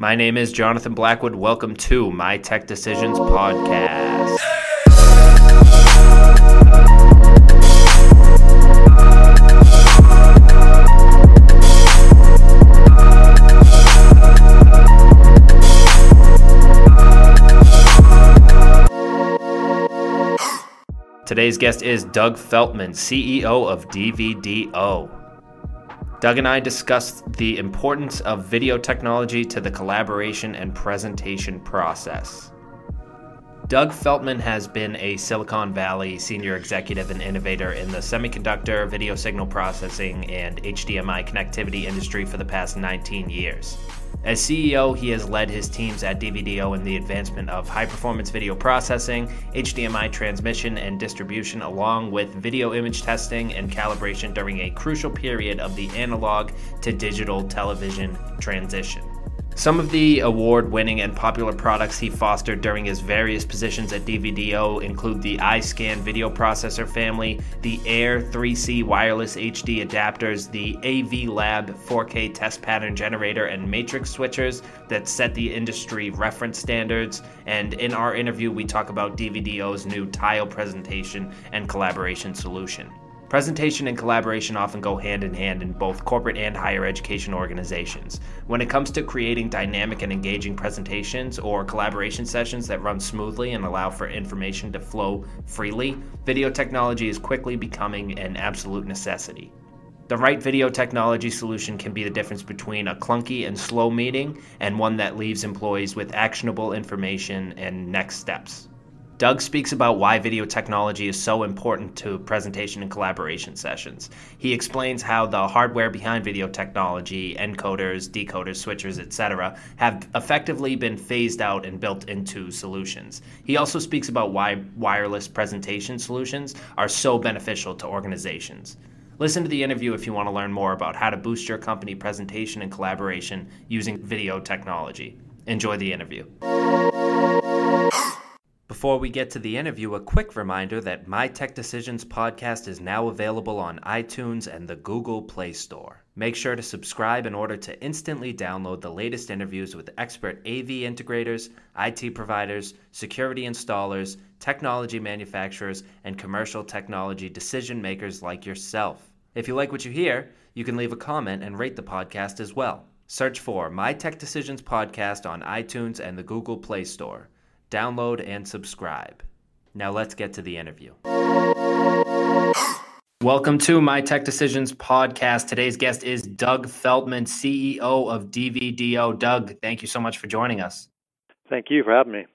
My name is Jonathan Blackwood. Welcome to My Tech Decisions podcast. Today's guest is Doug Feltman, CEO of DVDO. Doug and I discussed the importance of video technology to the collaboration and presentation process. Doug Feltman has been a Silicon Valley senior executive and innovator in the semiconductor, video signal processing, and HDMI connectivity industry for the past 19 years. As CEO, he has led his teams at DVDO in the advancement of high performance video processing, HDMI transmission and distribution, along with video image testing and calibration during a crucial period of the analog to digital television transition. Some of the award winning and popular products he fostered during his various positions at DVDO include the iScan video processor family, the Air 3C wireless HD adapters, the AV Lab 4K test pattern generator, and matrix switchers that set the industry reference standards. And in our interview, we talk about DVDO's new tile presentation and collaboration solution. Presentation and collaboration often go hand in hand in both corporate and higher education organizations. When it comes to creating dynamic and engaging presentations or collaboration sessions that run smoothly and allow for information to flow freely, video technology is quickly becoming an absolute necessity. The right video technology solution can be the difference between a clunky and slow meeting and one that leaves employees with actionable information and next steps. Doug speaks about why video technology is so important to presentation and collaboration sessions. He explains how the hardware behind video technology, encoders, decoders, switchers, etc., have effectively been phased out and built into solutions. He also speaks about why wireless presentation solutions are so beneficial to organizations. Listen to the interview if you want to learn more about how to boost your company presentation and collaboration using video technology. Enjoy the interview. Before we get to the interview, a quick reminder that My Tech Decisions podcast is now available on iTunes and the Google Play Store. Make sure to subscribe in order to instantly download the latest interviews with expert AV integrators, IT providers, security installers, technology manufacturers, and commercial technology decision makers like yourself. If you like what you hear, you can leave a comment and rate the podcast as well. Search for My Tech Decisions podcast on iTunes and the Google Play Store download, and subscribe. Now let's get to the interview. Welcome to My Tech Decisions podcast. Today's guest is Doug Feltman, CEO of DVDO. Doug, thank you so much for joining us. Thank you for having me.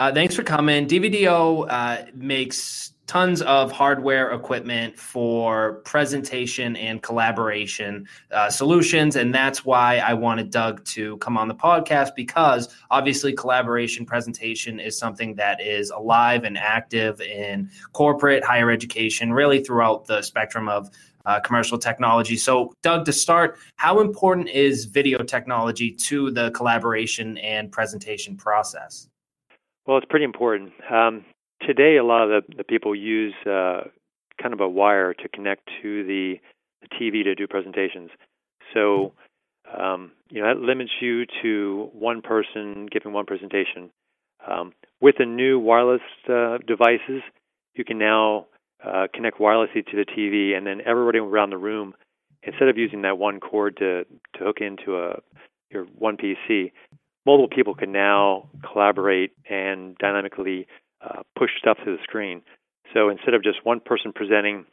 Uh, thanks for coming. DVDO uh, makes tons of hardware equipment for presentation and collaboration uh, solutions. And that's why I wanted Doug to come on the podcast because obviously collaboration presentation is something that is alive and active in corporate, higher education, really throughout the spectrum of uh, commercial technology. So, Doug, to start, how important is video technology to the collaboration and presentation process? Well, it's pretty important. Um, today, a lot of the, the people use uh, kind of a wire to connect to the, the TV to do presentations. So, um, you know, that limits you to one person giving one presentation. Um, with the new wireless uh, devices, you can now uh, connect wirelessly to the TV, and then everybody around the room, instead of using that one cord to to hook into a your one PC, multiple people can now collaborate and dynamically uh, push stuff to the screen. So instead of just one person presenting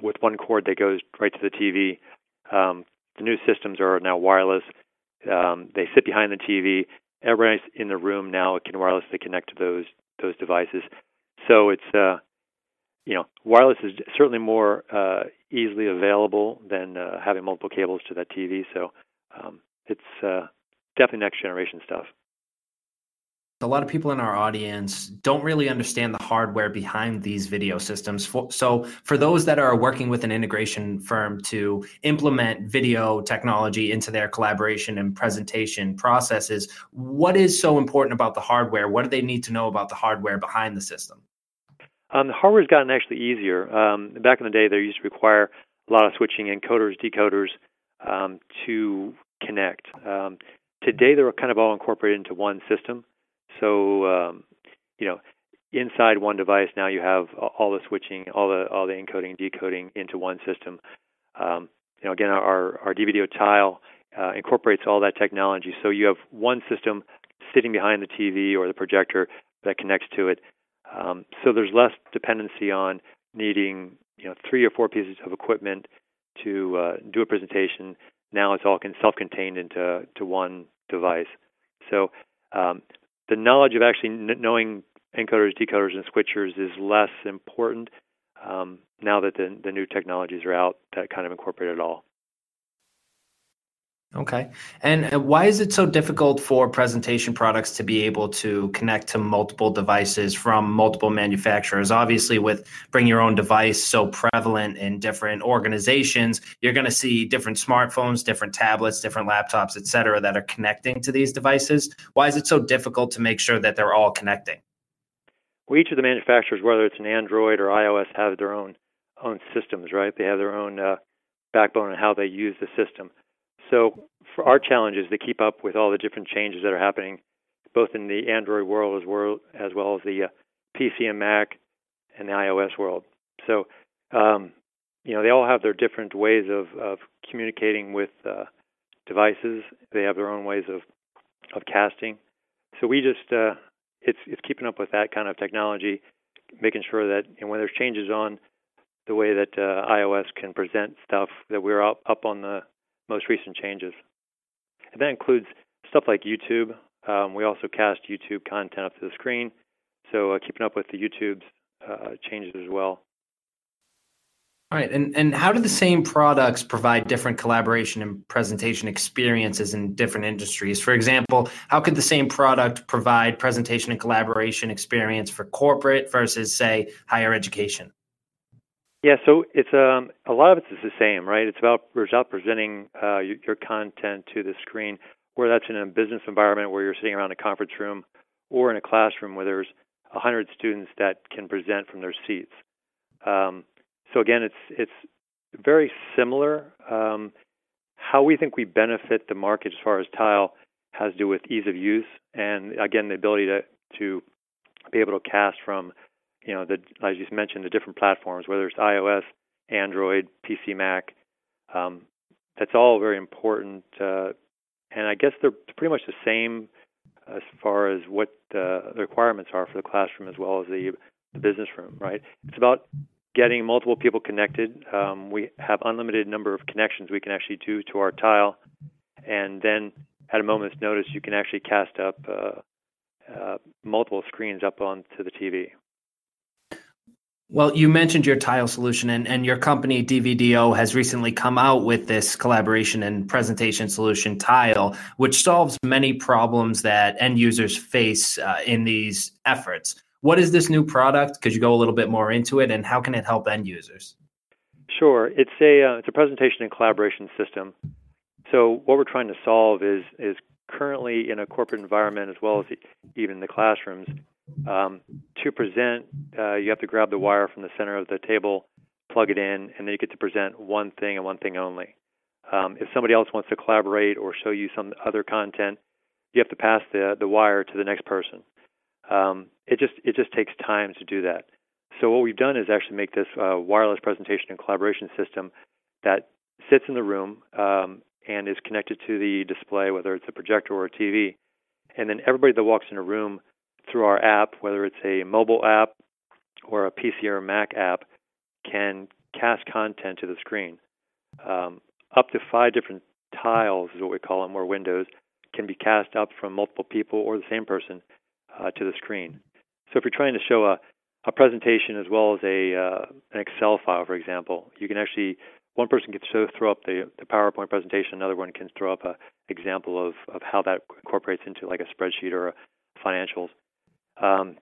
with one cord that goes right to the TV, um, the new systems are now wireless. Um, they sit behind the TV. Everybody in the room now can wirelessly connect to those those devices. So it's uh, you know wireless is certainly more uh, easily available than uh, having multiple cables to that TV. So um, it's uh, definitely next generation stuff a lot of people in our audience don't really understand the hardware behind these video systems. So, for those that are working with an integration firm to implement video technology into their collaboration and presentation processes, what is so important about the hardware? What do they need to know about the hardware behind the system? Um, the hardware's gotten actually easier. Um, back in the day, they used to require a lot of switching encoders, decoders um, to connect. Um, today they're kind of all incorporated into one system. So um, you know, inside one device now you have all the switching, all the all the encoding, decoding into one system. Um, you know, again, our our DVDO tile uh, incorporates all that technology. So you have one system sitting behind the TV or the projector that connects to it. Um, so there's less dependency on needing you know three or four pieces of equipment to uh, do a presentation. Now it's all self-contained into to one device. So um, the knowledge of actually knowing encoders, decoders, and switchers is less important um, now that the, the new technologies are out that kind of incorporate it all. Okay. And uh, why is it so difficult for presentation products to be able to connect to multiple devices from multiple manufacturers? Obviously, with bring your own device so prevalent in different organizations, you're going to see different smartphones, different tablets, different laptops, et cetera, that are connecting to these devices. Why is it so difficult to make sure that they're all connecting? Well, each of the manufacturers, whether it's an Android or iOS, have their own own systems, right? They have their own uh, backbone and how they use the system. So for our challenge is to keep up with all the different changes that are happening, both in the Android world as well as, well as the uh, PC and Mac and the iOS world. So um, you know they all have their different ways of, of communicating with uh, devices. They have their own ways of of casting. So we just uh, it's it's keeping up with that kind of technology, making sure that know, when there's changes on the way that uh, iOS can present stuff, that we're up up on the most recent changes. And that includes stuff like YouTube. Um, we also cast YouTube content up to the screen, so uh, keeping up with the YouTube's uh, changes as well. All right, and and how do the same products provide different collaboration and presentation experiences in different industries? For example, how could the same product provide presentation and collaboration experience for corporate versus, say, higher education? Yeah, so it's um, a lot of it is the same, right? It's about it's about presenting uh, your, your content to the screen, whether that's in a business environment where you're sitting around a conference room, or in a classroom where there's a hundred students that can present from their seats. Um, so again, it's it's very similar. Um, how we think we benefit the market as far as tile has to do with ease of use, and again, the ability to to be able to cast from you know, the as you mentioned, the different platforms, whether it's iOS, Android, PC, Mac. Um, that's all very important, uh, and I guess they're pretty much the same as far as what uh, the requirements are for the classroom as well as the, the business room. Right? It's about getting multiple people connected. Um, we have unlimited number of connections we can actually do to our tile, and then at a moment's notice, you can actually cast up uh, uh, multiple screens up onto the TV. Well, you mentioned your tile solution, and, and your company, DVDO, has recently come out with this collaboration and presentation solution, Tile, which solves many problems that end users face uh, in these efforts. What is this new product? Could you go a little bit more into it, and how can it help end users? Sure. It's a uh, it's a presentation and collaboration system. So what we're trying to solve is is currently in a corporate environment as well as even in the classrooms um, to present, uh, you have to grab the wire from the center of the table, plug it in, and then you get to present one thing and one thing only. Um, if somebody else wants to collaborate or show you some other content, you have to pass the the wire to the next person. Um, it just it just takes time to do that. So what we've done is actually make this uh, wireless presentation and collaboration system that sits in the room um, and is connected to the display, whether it's a projector or a TV, and then everybody that walks in a room through our app, whether it's a mobile app or a PC or Mac app, can cast content to the screen. Um, up to five different tiles is what we call them, or windows, can be cast up from multiple people or the same person uh, to the screen. So if you're trying to show a, a presentation as well as a uh, an Excel file, for example, you can actually one person can show, throw up the, the PowerPoint presentation, another one can throw up an example of, of how that incorporates into like a spreadsheet or a financials. Um,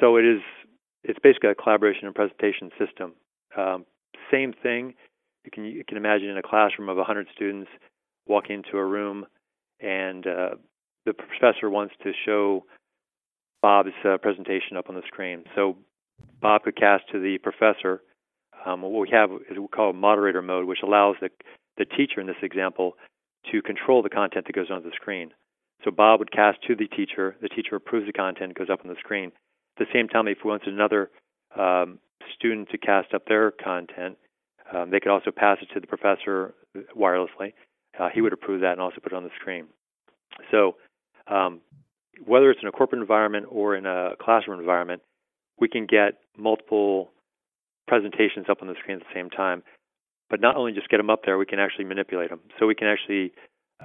so it is it's basically a collaboration and presentation system. Um, same thing. You can you can imagine in a classroom of 100 students walking into a room, and uh, the professor wants to show Bob's uh, presentation up on the screen. So Bob could cast to the professor. Um, what we have is we call moderator mode, which allows the the teacher in this example to control the content that goes onto the screen. So Bob would cast to the teacher. The teacher approves the content, goes up on the screen. At the same time, if we wanted another um, student to cast up their content, um, they could also pass it to the professor wirelessly. Uh, he would approve that and also put it on the screen. So um, whether it's in a corporate environment or in a classroom environment, we can get multiple presentations up on the screen at the same time. But not only just get them up there, we can actually manipulate them. So we can actually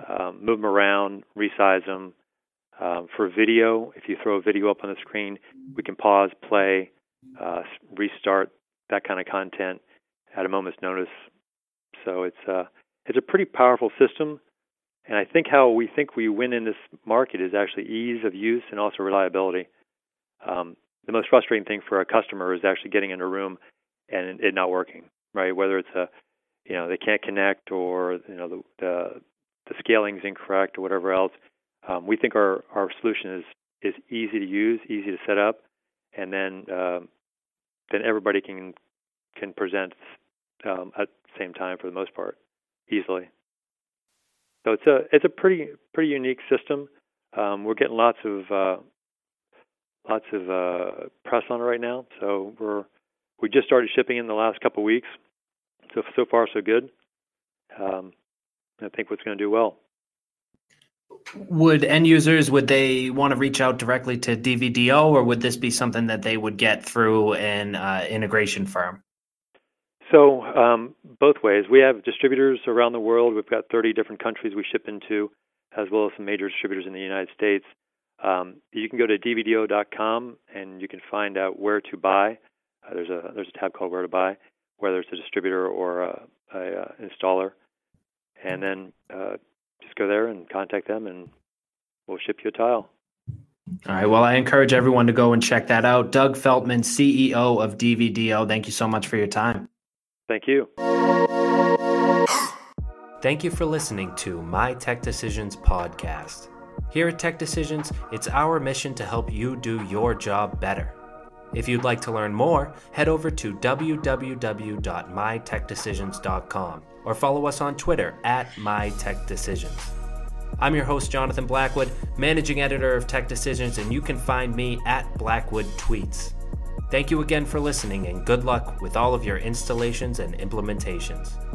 um, move them around, resize them. Um, for video, if you throw a video up on the screen, we can pause, play, uh, restart that kind of content at a moment's notice. So it's uh, it's a pretty powerful system. And I think how we think we win in this market is actually ease of use and also reliability. Um, the most frustrating thing for a customer is actually getting in a room and it not working, right? Whether it's a, you know, they can't connect or you know the the, the scaling is incorrect or whatever else. Um, we think our our solution is is easy to use, easy to set up, and then um, then everybody can can present um, at the same time for the most part easily. So it's a it's a pretty pretty unique system. Um, we're getting lots of uh, lots of uh, press on it right now. So we're we just started shipping in the last couple of weeks. So so far so good. Um, I think what's going to do well. Would end users would they want to reach out directly to DVDO, or would this be something that they would get through an uh, integration firm? So um, both ways. We have distributors around the world. We've got 30 different countries we ship into, as well as some major distributors in the United States. Um, you can go to dvdo.com and you can find out where to buy. Uh, there's a there's a tab called Where to Buy, whether it's a distributor or a, a, a uh, installer, and then uh, just go there and contact them, and we'll ship you a tile. All right. Well, I encourage everyone to go and check that out. Doug Feltman, CEO of DVDO. Thank you so much for your time. Thank you. Thank you for listening to My Tech Decisions podcast. Here at Tech Decisions, it's our mission to help you do your job better. If you'd like to learn more, head over to www.mytechdecisions.com or follow us on Twitter at MyTechDecisions. I'm your host, Jonathan Blackwood, managing editor of Tech Decisions, and you can find me at Blackwood Tweets. Thank you again for listening and good luck with all of your installations and implementations.